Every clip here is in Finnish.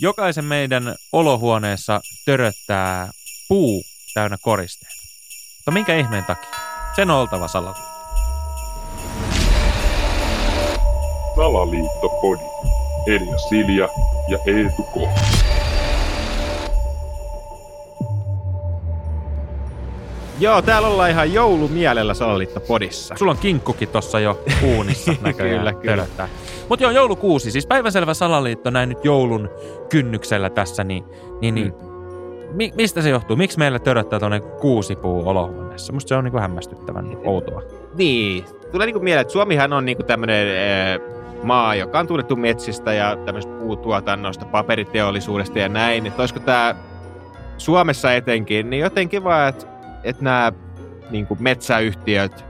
Jokaisen meidän olohuoneessa töröttää puu täynnä koristeita. Mutta minkä ihmeen takia? Sen on oltava salaliitto. Salaliittopodi. Elia Silja ja Eetu K. Joo, täällä ollaan ihan joulumielellä Salaliitto-podissa. Sulla on kinkkukin tossa jo uunissa näköjään. Kyllä, kyllä. töröttää. Mutta joo, joulukuusi, siis päivänselvä salaliitto näin nyt joulun kynnyksellä tässä, niin, niin, niin mi- mistä se johtuu? Miksi meillä töröttää tuonne kuusipuu olohuoneessa? Musta se on niinku hämmästyttävän outoa. Niin, tulee niinku mieleen, että Suomihan on niinku tämmöinen maa, joka on tunnettu metsistä ja tämmöistä puutuotannosta, paperiteollisuudesta ja näin. Että olisiko tämä Suomessa etenkin, niin jotenkin vaan, että et nämä niinku metsäyhtiöt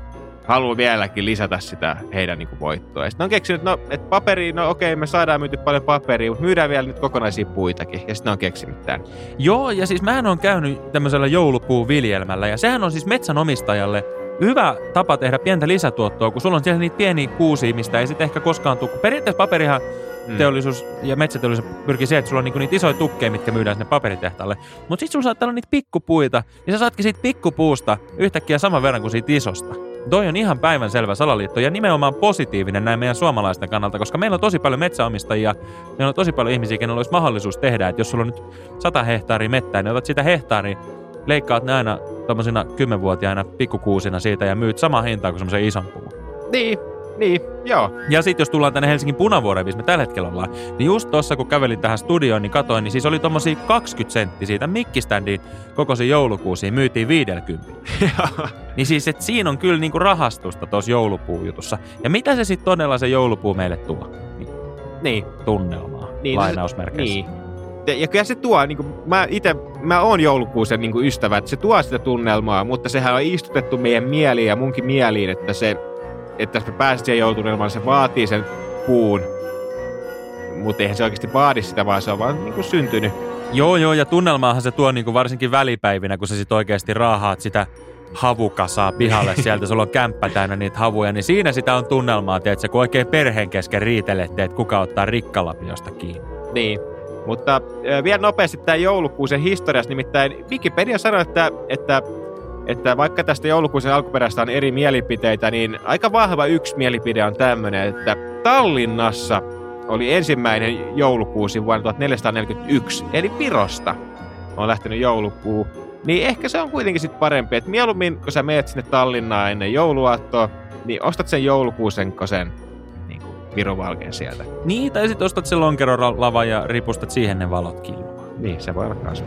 haluaa vieläkin lisätä sitä heidän niinku voittoa. Ja sitten on keksinyt, että no, et paperi, no okei, me saadaan myyty paljon paperia, mutta myydään vielä nyt kokonaisia puitakin. Ja sitten on keksinyt tämän. Joo, ja siis mähän on käynyt tämmöisellä joulupuuviljelmällä, ja sehän on siis metsänomistajalle hyvä tapa tehdä pientä lisätuottoa, kun sulla on siellä niitä pieniä kuusia, mistä ei sitten ehkä koskaan tule. Periaatteessa paperihan Mm. teollisuus ja metsäteollisuus pyrkii siihen, että sulla on niinku niitä isoja tukkeja, mitkä myydään sinne paperitehtaalle. Mutta sitten sulla saattaa olla niitä pikkupuita, ja sä saatkin siitä pikkupuusta yhtäkkiä saman verran kuin siitä isosta. Toi on ihan päivän selvä salaliitto ja nimenomaan positiivinen näin meidän suomalaisten kannalta, koska meillä on tosi paljon metsäomistajia, meillä on tosi paljon ihmisiä, kenellä olisi mahdollisuus tehdä, että jos sulla on nyt 100 hehtaaria mettää, niin otat sitä hehtaaria, leikkaat ne aina tuommoisina kymmenvuotiaina pikkukuusina siitä ja myyt sama hintaa kuin semmoisen ison puun. Niin, niin, joo. Ja sitten jos tullaan tänne Helsingin punavuoreen, missä me tällä hetkellä ollaan, niin just tuossa kun kävelin tähän studioon, niin katoin, niin siis oli tommosia 20 senttiä siitä mikkiständin kokoisia joulukuusia, myytiin 50. Niin siis, että siinä on kyllä niinku rahastusta tuossa joulupuujutussa. Ja mitä se sitten todella se joulupuu meille tuo? Niin, niin. tunnelmaa, Niin, lainausmerkeissä. Niin. Ja- Ja kyllä se tuo, niin kuin, mä itse, mä oon joulukuusen niin ystävä, että se tuo sitä tunnelmaa, mutta sehän on istutettu meidän mieliin ja munkin mieliin, että se, että jos me pääset siihen se vaatii sen puun, mutta eihän se oikeasti vaadi sitä, vaan se on vaan niin kuin syntynyt. Joo, joo, ja tunnelmaahan se tuo niinku varsinkin välipäivinä, kun sä sit oikeasti raahaat sitä havukasaa pihalle sieltä, sulla on kämppä täynnä niitä havuja, niin siinä sitä on tunnelmaa, tiedätkö, kun oikein perheen kesken riitelette, että kuka ottaa rikkalapiosta kiinni. Niin. Mutta vielä nopeasti tämä joulukuusen historiassa, nimittäin Wikipedia sanoi, että, että, että vaikka tästä joulukuusen alkuperäistä on eri mielipiteitä, niin aika vahva yksi mielipide on tämmöinen, että Tallinnassa oli ensimmäinen joulukuusi vuonna 1441, eli Virosta on lähtenyt joulukuu. Niin ehkä se on kuitenkin sitten parempi, että mieluummin kun sä meet sinne Tallinnaan ennen jouluaattoa, niin ostat sen joulukuusen kosen niin kuin Virovalkeen sieltä. Niin, tai sitten ostat sen lonkerolavan ja ripustat siihen ne valot kilmaan. Niin, se voi olla kans.